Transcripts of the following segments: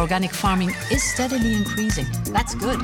organic farming is steadily increasing. That's good.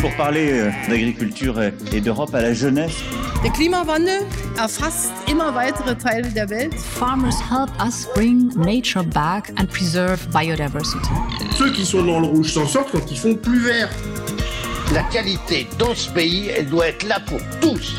Pour parler euh, d'agriculture et d'Europe à la jeunesse. Der Klimawandel erfasst immer weitere Teile der Welt. Farmers help us bring nature back and preserve biodiversity. Ceux qui sont dans le rouge s'en sortent quand ils font plus vert. La qualité dans ce pays, elle doit être là pour tous.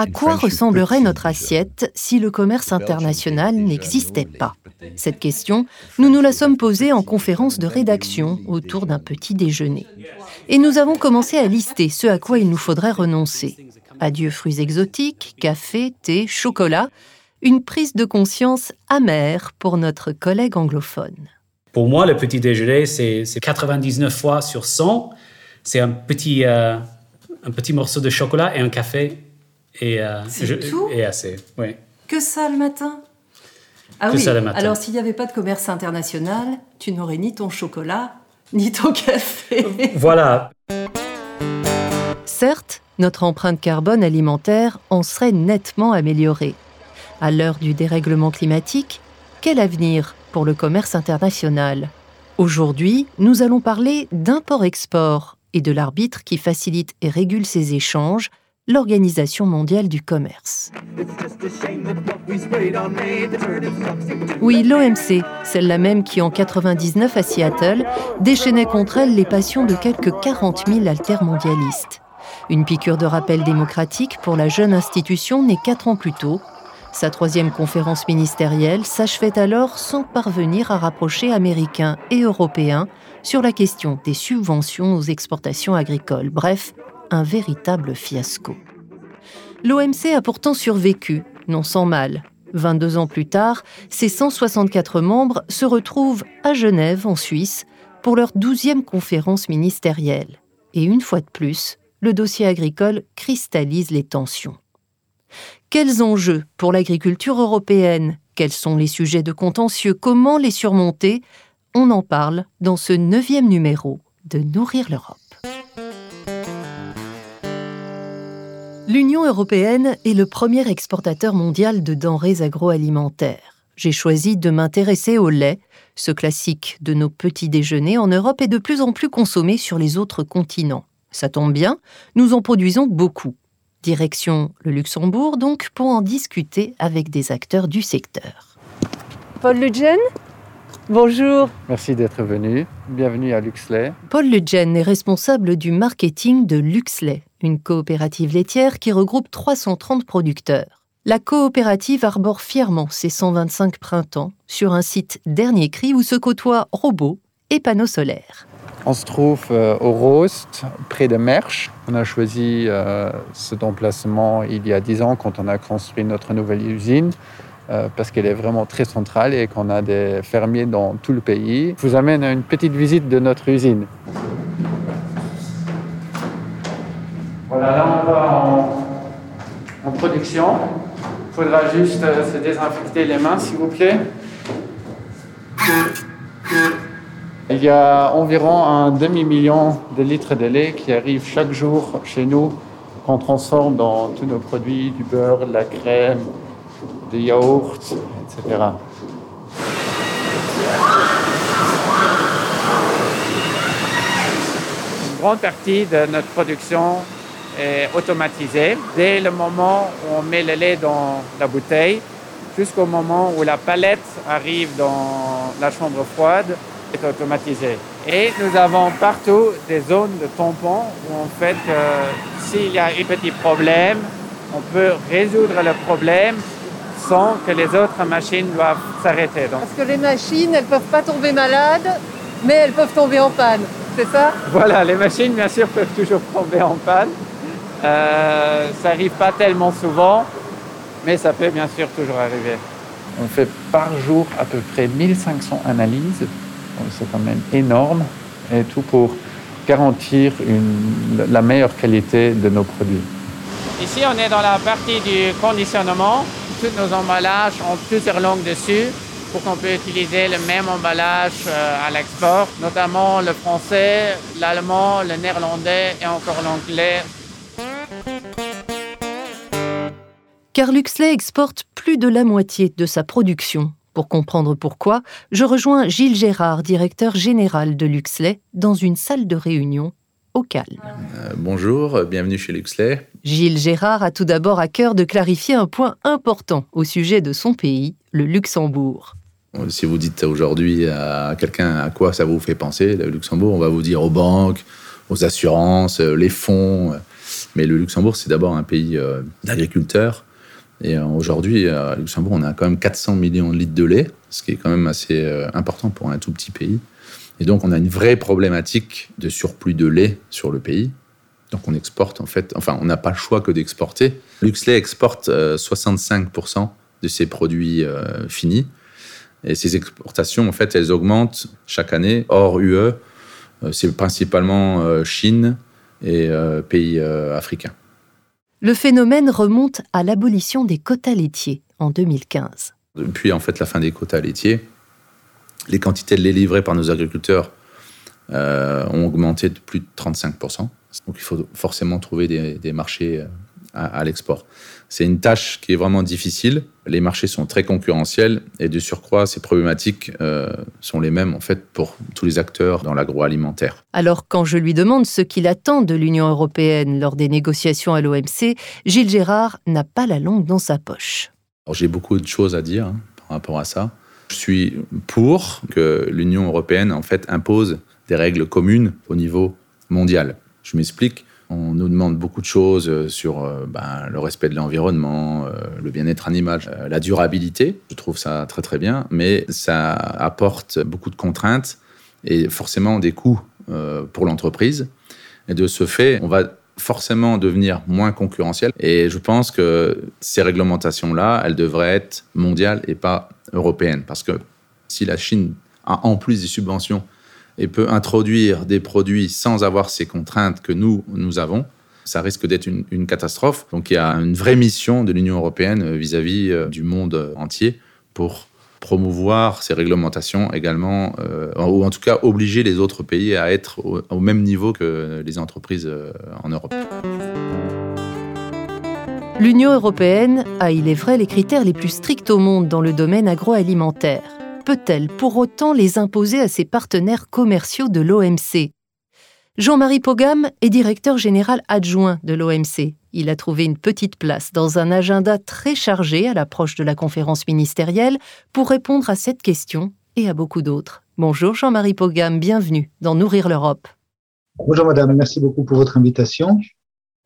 À quoi ressemblerait notre assiette si le commerce international n'existait pas Cette question, nous nous la sommes posée en conférence de rédaction autour d'un petit déjeuner. Et nous avons commencé à lister ce à quoi il nous faudrait renoncer. Adieu fruits exotiques, café, thé, chocolat. Une prise de conscience amère pour notre collègue anglophone. Pour moi, le petit déjeuner, c'est 99 fois sur 100. C'est un petit, euh, un petit morceau de chocolat et un café et, euh, tout et assez, oui. Que ça le matin? Ah oui, alors s'il n'y avait pas de commerce international, tu n'aurais ni ton chocolat, ni ton café. Voilà. Certes, notre empreinte carbone alimentaire en serait nettement améliorée. À l'heure du dérèglement climatique, quel avenir pour le commerce international? Aujourd'hui, nous allons parler d'import-export et de l'arbitre qui facilite et régule ces échanges l'Organisation mondiale du commerce. Oui, l'OMC, celle-là même qui en 99 à Seattle déchaînait contre elle les passions de quelques 40 000 altermondialistes. Une piqûre de rappel démocratique pour la jeune institution née quatre ans plus tôt. Sa troisième conférence ministérielle s'achevait alors sans parvenir à rapprocher Américains et Européens sur la question des subventions aux exportations agricoles. Bref, un véritable fiasco. L'OMC a pourtant survécu, non sans mal. 22 ans plus tard, ses 164 membres se retrouvent à Genève, en Suisse, pour leur 12e conférence ministérielle. Et une fois de plus, le dossier agricole cristallise les tensions. Quels enjeux pour l'agriculture européenne? Quels sont les sujets de contentieux? Comment les surmonter? On en parle dans ce neuvième numéro de Nourrir l'Europe. L'Union européenne est le premier exportateur mondial de denrées agroalimentaires. J'ai choisi de m'intéresser au lait. Ce classique de nos petits déjeuners en Europe est de plus en plus consommé sur les autres continents. Ça tombe bien, nous en produisons beaucoup. Direction le Luxembourg donc pour en discuter avec des acteurs du secteur. Paul Lugen Bonjour. Merci d'être venu. Bienvenue à Luxley. Paul Lugen est responsable du marketing de Luxley, une coopérative laitière qui regroupe 330 producteurs. La coopérative arbore fièrement ses 125 printemps sur un site dernier cri où se côtoient robots et panneaux solaires. On se trouve euh, au Rost, près de Mersch. On a choisi euh, cet emplacement il y a 10 ans quand on a construit notre nouvelle usine. Euh, parce qu'elle est vraiment très centrale et qu'on a des fermiers dans tout le pays. Je vous amène à une petite visite de notre usine. Là on va en, production. Il faudra juste euh, se désinfecter les mains, s'il vous plaît. Il y a environ un demi-million de litres de lait qui arrivent chaque jour chez nous, qu'on transforme dans tous nos produits, du beurre, de la crème, des yaourts, etc. Une grande partie de notre production est automatisée. Dès le moment où on met le lait dans la bouteille, jusqu'au moment où la palette arrive dans la chambre froide, est automatisée. Et nous avons partout des zones de tampons où en fait, euh, s'il y a un petit problème, on peut résoudre le problème sans que les autres machines doivent s'arrêter. Parce que les machines, elles ne peuvent pas tomber malades, mais elles peuvent tomber en panne, c'est ça? Voilà, les machines, bien sûr, peuvent toujours tomber en panne. Euh, ça n'arrive pas tellement souvent, mais ça peut bien sûr toujours arriver. On fait par jour à peu près 1500 analyses, c'est quand même énorme, et tout pour garantir une, la meilleure qualité de nos produits. Ici, on est dans la partie du conditionnement tous nos emballages ont plusieurs langues dessus pour qu'on puisse utiliser le même emballage euh, à l'export, notamment le français, l'allemand, le néerlandais et encore l'anglais. Car Luxley exporte plus de la moitié de sa production. Pour comprendre pourquoi, je rejoins Gilles Gérard, directeur général de Luxley, dans une salle de réunion au calme. Euh, bonjour, bienvenue chez Luxley. Gilles Gérard a tout d'abord à cœur de clarifier un point important au sujet de son pays, le Luxembourg. Si vous dites aujourd'hui à quelqu'un à quoi ça vous fait penser, le Luxembourg, on va vous dire aux banques, aux assurances, euh, les fonds. Mais le Luxembourg, c'est d'abord un pays euh, d'agriculteurs. Et aujourd'hui, à Luxembourg, on a quand même 400 millions de litres de lait, ce qui est quand même assez important pour un tout petit pays. Et donc, on a une vraie problématique de surplus de lait sur le pays. Donc, on exporte, en fait, enfin, on n'a pas le choix que d'exporter. Luxley exporte 65% euh, de ses produits euh, finis. Et ces exportations, en fait, elles augmentent chaque année. Hors UE, euh, c'est principalement Chine et pays africains. Le phénomène remonte à l'abolition des quotas laitiers en 2015. Depuis, en fait, la fin des quotas laitiers, les quantités de lait livrées par nos agriculteurs euh, ont augmenté de plus de 35%. Donc il faut forcément trouver des, marchés euh, à, l'export. C'est une tâche qui est vraiment difficile. Les marchés sont très concurrentiels et de surcroît, ces problématiques euh, sont les mêmes en fait pour tous les acteurs dans l'agroalimentaire. Alors quand je lui demande ce qu'il attend de l'Union européenne lors des négociations à l'OMC, Gilles Gérard n'a pas la langue dans sa poche. J'ai beaucoup de choses à dire hein, par rapport à ça. Je suis pour que l'Union européenne en fait impose des règles communes au niveau mondial. Je m'explique. On nous demande beaucoup de choses sur euh, ben, le respect de l'environnement, euh, le bien-être animal, euh, la durabilité. Je trouve ça très très bien, mais ça apporte beaucoup de contraintes et forcément des coûts pour l'entreprise. Et de ce fait, on va forcément devenir moins concurrentiel. Et je pense que ces réglementations-là, elles devraient être mondiales et pas européennes. Parce que si la Chine a en plus des subventions et peut introduire des produits sans avoir ces contraintes que nous, nous avons, ça risque d'être une, catastrophe. Donc il y a une vraie mission de l'Union européenne vis-à-vis euh, du monde entier pour promouvoir ces réglementations également, euh, ou en tout cas obliger les autres pays à être au, même niveau que les entreprises euh, en Europe. L'Union européenne a, il est vrai, les critères les plus stricts au monde dans le domaine agroalimentaire. Peut-elle pour autant les imposer à ses partenaires commerciaux de l'OMC Jean-Marie Pogam est directeur général adjoint de l'OMC. Il a trouvé une petite place dans un agenda très chargé à l'approche de la conférence ministérielle pour répondre à cette question et à beaucoup d'autres. Bonjour Jean-Marie Pogam, bienvenue dans Nourrir l'Europe. Bonjour madame, merci beaucoup pour votre invitation.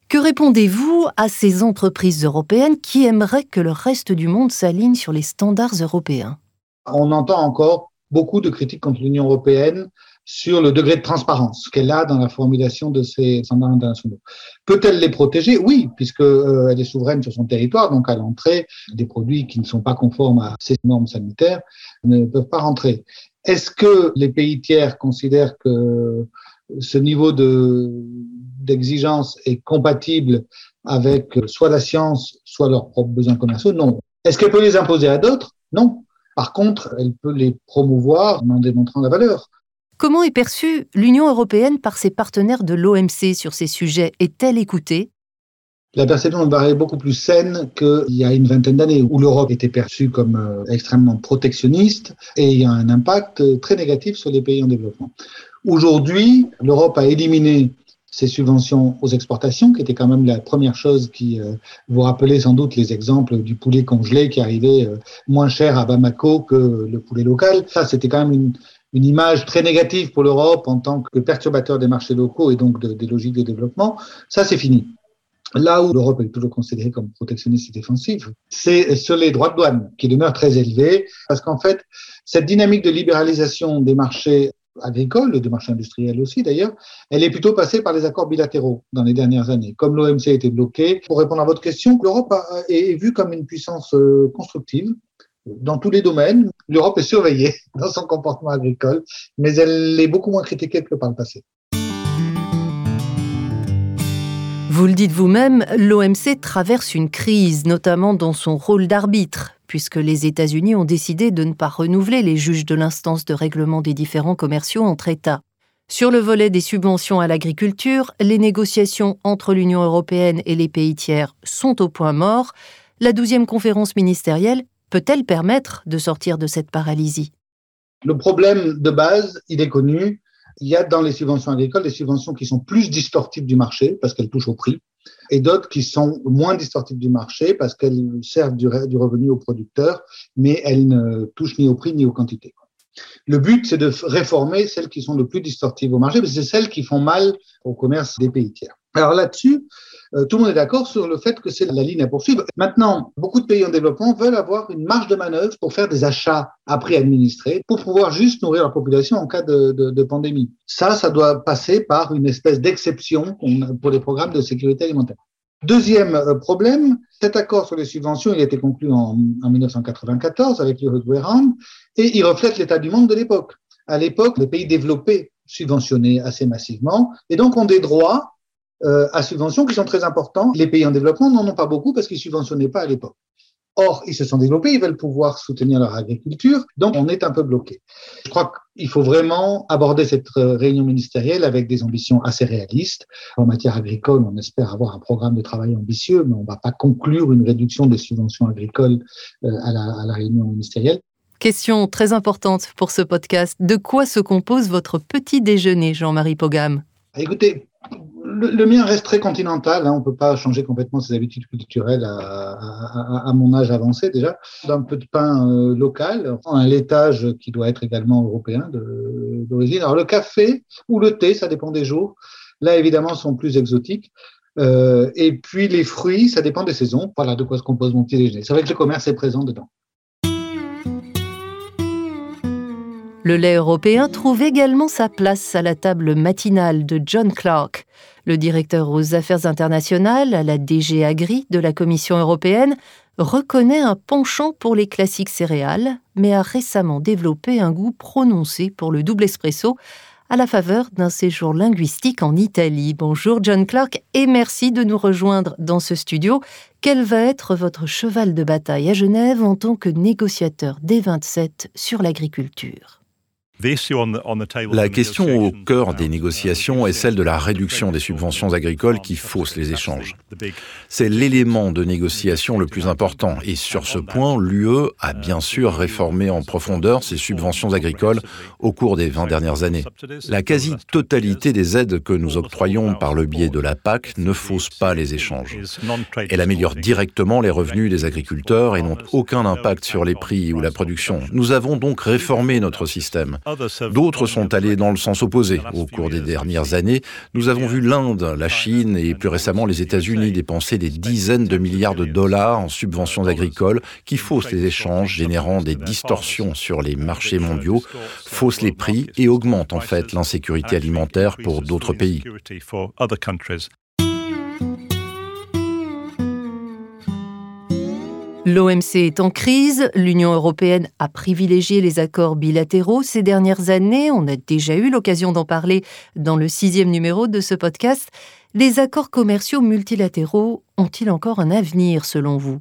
Que répondez-vous à ces entreprises européennes qui aimeraient que le reste du monde s'aligne sur les standards européens? On entend encore beaucoup de critiques contre l'Union européenne sur le degré de transparence qu'elle a dans la formulation de ces standards internationaux. Peut-elle les protéger? Oui, puisqu'elle euh, est souveraine sur son territoire, donc à l'entrée, des produits qui ne sont pas conformes à ces normes sanitaires ne peuvent pas rentrer. Est-ce que les pays tiers considèrent que ce niveau de d'exigence est compatible avec soit la science, soit leurs propres besoins commerciaux? Non. Est-ce qu'elle peut les imposer à d'autres? Non. Par contre, elle peut les promouvoir en démontrant la valeur. Comment est perçue l'Union européenne par ses partenaires de l'OMC sur ces sujets Est-elle écoutée? La perception me paraît beaucoup plus saine qu'il y a une vingtaine d'années où l'Europe était perçue comme euh, extrêmement protectionniste et il y a un impact euh, très négatif sur les pays en développement. Aujourd'hui, l'Europe a éliminé ses subventions aux exportations, qui était quand même la première chose qui euh, vous rappelez sans doute les exemples du poulet congelé qui arrivait moins cher à Bamako que le poulet local. Ça, c'était quand même une, une image très négative pour l'Europe en tant que perturbateur des marchés locaux et donc des logiques de développement, ça c'est fini. Là où l'Europe est toujours considérée comme protectionniste et défensive, c'est sur les droits de douane qui demeurent très élevés parce qu'en fait, cette dynamique de libéralisation des marchés agricoles, des marchés industriels aussi d'ailleurs, elle est plutôt passée par les accords bilatéraux dans les dernières années. Comme l'OMC a été bloqué, pour répondre à votre question, l'Europe est vue comme une puissance euh, constructive dans tous les domaines. L'Europe est surveillée dans son comportement agricole, mais elle est beaucoup moins critiquée que par le passé. Vous le dites vous-même, l'OMC traverse une crise, notamment dans son rôle d'arbitre. Puisque les États-Unis ont décidé de ne pas renouveler les juges de l'instance de règlement des différends commerciaux entre États. Sur le volet des subventions à l'agriculture, les négociations entre l'Union européenne et les pays tiers sont au point mort. La douzième conférence ministérielle peut-elle permettre de sortir de cette paralysie? Le problème de base, il est connu. Il y a dans les subventions agricoles des subventions qui sont plus distortives du marché parce qu'elles touchent au prix et d'autres qui sont moins distortives du marché parce qu'elles servent du, revenu aux producteurs, mais elles ne touchent ni au prix ni aux quantités. Le but, c'est de réformer celles qui sont le plus distortives au marché, parce que c'est celles qui font mal au commerce des pays tiers. Alors là-dessus, tout le monde est d'accord sur le fait que c'est la ligne à poursuivre. Maintenant, beaucoup de pays en développement veulent avoir une marge de manœuvre pour faire des achats à prix administré, pour pouvoir juste nourrir la population en cas de, de, de pandémie. Ça, ça doit passer par une espèce d'exception pour les programmes de sécurité alimentaire. Deuxième euh, problème, cet accord sur les subventions, il a été conclu en, en 1994 avec l'Uruguay et il reflète l'état du monde de l'époque. À l'époque, les pays développés subventionnaient assez massivement et donc ont des droits euh, à subventions qui sont très importants. Les pays en développement n'en ont pas beaucoup parce qu'ils subventionnaient pas à l'époque. Or, ils se sont développés, ils veulent pouvoir soutenir leur agriculture, donc on est un peu bloqué. Je crois qu'il faut vraiment aborder cette euh, réunion ministérielle avec des ambitions assez réalistes. En matière agricole, on espère avoir un programme de travail ambitieux, mais on ne va pas conclure une réduction des subventions agricoles euh, à la, à la réunion ministérielle. Question très importante pour ce podcast. De quoi se compose votre petit déjeuner, Jean-Marie Pogam? Écoutez, le, mien reste très continental. Hein. on ne peut pas changer complètement ses habitudes culturelles à, mon âge avancé déjà. D'un peu de pain euh, local, un laitage qui doit être également européen d'origine. Alors le café ou le thé, ça dépend des jours. Là, évidemment, sont plus exotiques. Euh, et puis les fruits, ça dépend des saisons. Voilà de quoi se compose mon petit déjeuner. C'est vrai que le commerce est présent dedans. Le lait européen trouve également sa place à la table matinale de John Clark. Le directeur aux affaires internationales à la DG Agri de la Commission européenne reconnaît un penchant pour les classiques céréales, mais a récemment développé un goût prononcé pour le double espresso à la faveur d'un séjour linguistique en Italie. Bonjour John Clark et merci de nous rejoindre dans ce studio. Quel va être votre cheval de bataille à Genève en tant que négociateur des 27 sur l'agriculture? La question au cœur des négociations est celle de la réduction des subventions agricoles qui faussent les échanges. C'est l'élément de négociation le plus important et sur ce point, l'UE a bien sûr réformé en profondeur ses subventions agricoles au cours des 20 dernières années. La quasi-totalité des aides que nous octroyons par le biais de la PAC ne fausse pas les échanges. Elle améliore directement les revenus des agriculteurs et n'ont aucun impact sur les prix ou la production. Nous avons donc réformé notre système. D'autres sont allés dans le sens opposé. Au cours des dernières années, nous avons vu l'Inde, la Chine et plus récemment les États-Unis dépenser des dizaines de milliards de dollars en subventions agricoles qui faussent les échanges, générant des distorsions sur les marchés mondiaux, faussent les prix et augmentent en fait l'insécurité alimentaire pour d'autres pays. L'OMC est en crise, l'Union européenne a privilégié les accords bilatéraux ces dernières années, on a déjà eu l'occasion d'en parler dans le sixième numéro de ce podcast. Les accords commerciaux multilatéraux ont-ils encore un avenir selon vous?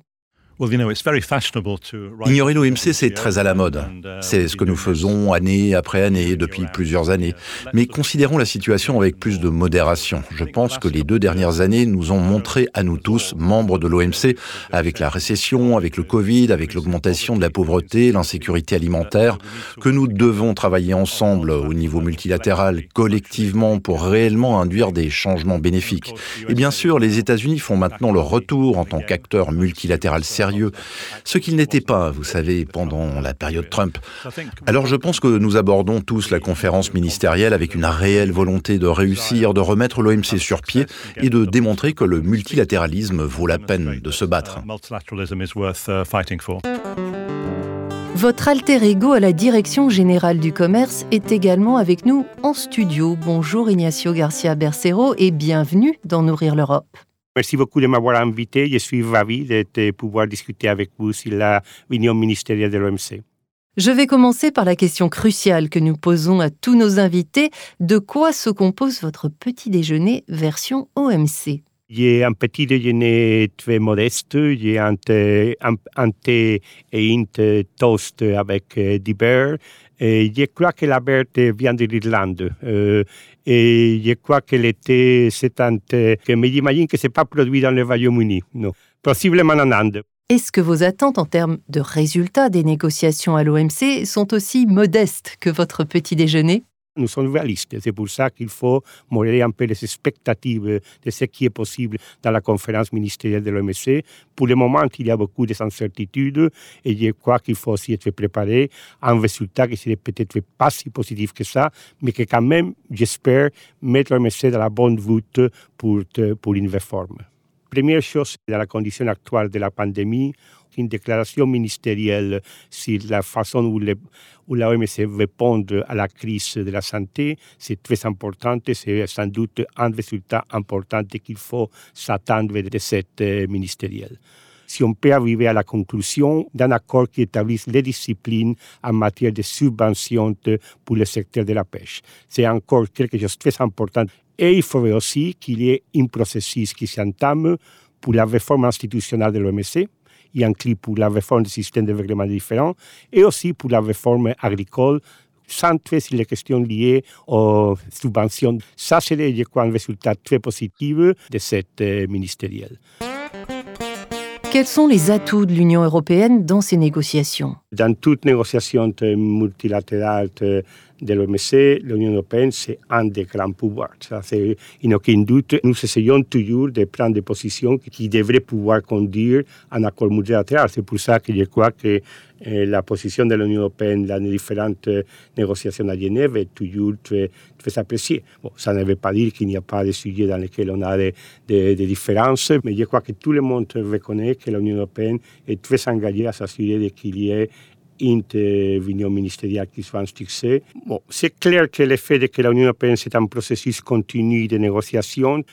Ignorer l'OMC, c'est très à la mode. Uh, C'est ce que nous faisons année après année depuis plusieurs années. Mais considérons la situation avec plus de modération. Je pense que les deux dernières années nous ont montré à nous tous, membres de l'OMC, avec la récession, avec le Covid, avec l'augmentation de la pauvreté, l'insécurité alimentaire, que nous devons travailler ensemble au niveau multilatéral, collectivement, pour réellement induire des changements bénéfiques. Et bien sûr, les États-Unis font maintenant leur retour en tant qu'acteur multilatéral sérieux ce qu'il n'était pas, vous savez, pendant la période Trump. Alors je pense que nous abordons tous la conférence ministérielle avec une réelle volonté de réussir, de remettre l'OMC sur pied et de démontrer que le multilatéralisme vaut la peine de se battre. Votre alter ego à la direction générale du commerce est également avec nous en studio. Bonjour Ignacio Garcia Bercero et bienvenue dans Nourrir l'Europe. Merci beaucoup de m'avoir invité. Je suis ravi de pouvoir discuter avec vous sur la réunion ministérielle de l'OMC. Je vais commencer par la question cruciale que nous posons à tous nos invités. De quoi se compose votre petit déjeuner version OMC a un petit déjeuner très modeste, a un thé, un, un thé et un toast avec du beurre. Et je crois que la bière vient de l'Irlande. Euh, et je crois que l'été, c'est un thé que me j'imagine que ce n'est pas produit dans le Royaume-Uni, non. Possiblement en Inde. Est-ce que vos attentes en termes de résultats des négociations à l'OMC sont aussi modestes que votre petit déjeuner? Nous sommes réalistes. C'est pour ça qu'il faut modérer un peu les expectatives de ce qui est possible dans la conférence ministérielle de l'OMC. Pour le moment, il y a beaucoup d'incertitudes et je crois qu'il faut aussi être préparé à un résultat qui serait peut-être pas si positif que ça, mais qui quand même, j'espère, mettre l'OMC dans la bonne route pour, pour une réforme. Première chose, dans la condition actuelle de la pandémie, une déclaration ministérielle sur la façon où, où la OMS répond à la crise de la santé, c'est très important et c'est sans doute un résultat important qu'il faut s'attendre de cette euh, ministérielle. Si on peut arriver à la conclusion d'un accord qui établisse les disciplines en matière de subventions pour le secteur de la pêche. C'est encore quelque chose de très important et il faudrait aussi qu'il y ait un processus qui s'entame pour la réforme institutionnelle de l'OMC, y inclut pour la réforme du système de règlement différents et aussi pour la réforme agricole centrée sur les questions liées aux subventions. Ça serait, je crois, un résultat très positif de cette euh, ministérielle. Quels sont les atouts de l'Union européenne dans ces négociations? Dans toute négociation multilatérale de l'OMC, l'Union européenne, c'est un des grands pouvoirs. Il n'y a aucun doute. Nous essayons toujours de prendre des positions qui devraient pouvoir conduire à un accord multilatéral. C'est pour ça que je crois que eh, la position de l'Union européenne dans les différentes négociations à Genève est toujours très, appréciée. Bon, ça ne veut pas dire qu'il n'y a pas de sujets dans lesquels on a des, des, différences, mais je crois que tout le monde reconnaît que l'Union européenne est très engagée à s'assurer qu'il y ait réunion ministérielle qui un succès. Bon, c'est clair que le fait que l'Union européenne c'est un processus continu de négociation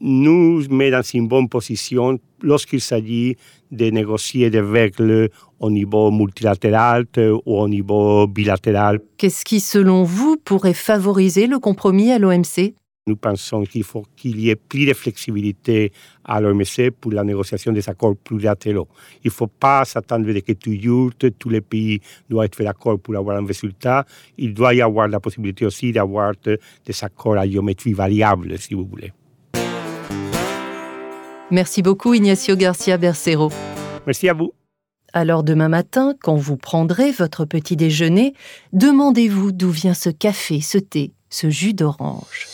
nous met dans une bonne position lorsqu'il s'agit de négocier des règles au niveau multilatéral ou au niveau bilatéral. Qu'est-ce qui, selon vous, pourrait favoriser le compromis à l'OMC nous pensons qu'il faut qu'il y ait plus de flexibilité à l'OMC pour la négociation des accords plurilatéraux. Il ne faut pas s'attendre que toujours tous les pays doivent être d'accord pour avoir un résultat. Il doit y avoir la possibilité aussi d'avoir des accords à géométrie variable, si vous voulez. Merci beaucoup Ignacio Garcia Bercero. Merci à vous. Alors demain matin, quand vous prendrez votre petit déjeuner, demandez-vous d'où vient ce café, ce thé, ce jus d'orange.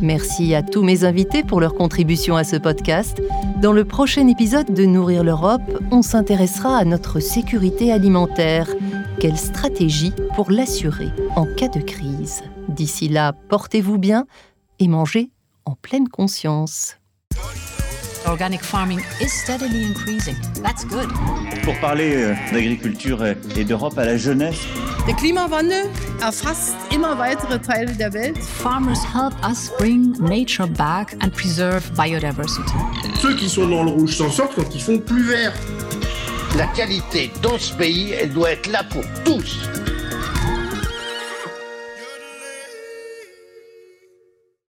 Merci à tous mes invités pour leur contribution à ce podcast. Dans le prochain épisode de Nourrir l'Europe, on s'intéressera à notre sécurité alimentaire. Quelle stratégie pour l'assurer en cas de crise? D'ici là, portez-vous bien et mangez en pleine conscience. Organic farming is steadily increasing. That's good. Pour parler euh, d'agriculture et d'Europe à la jeunesse. Der Klimawandel erfasst immer weitere Teile der Welt. Farmers help us bring nature back and preserve biodiversity. Ceux qui sont dans le rouge s'en sortent quand ils font plus vert. La qualité dans ce pays, elle doit être là pour tous.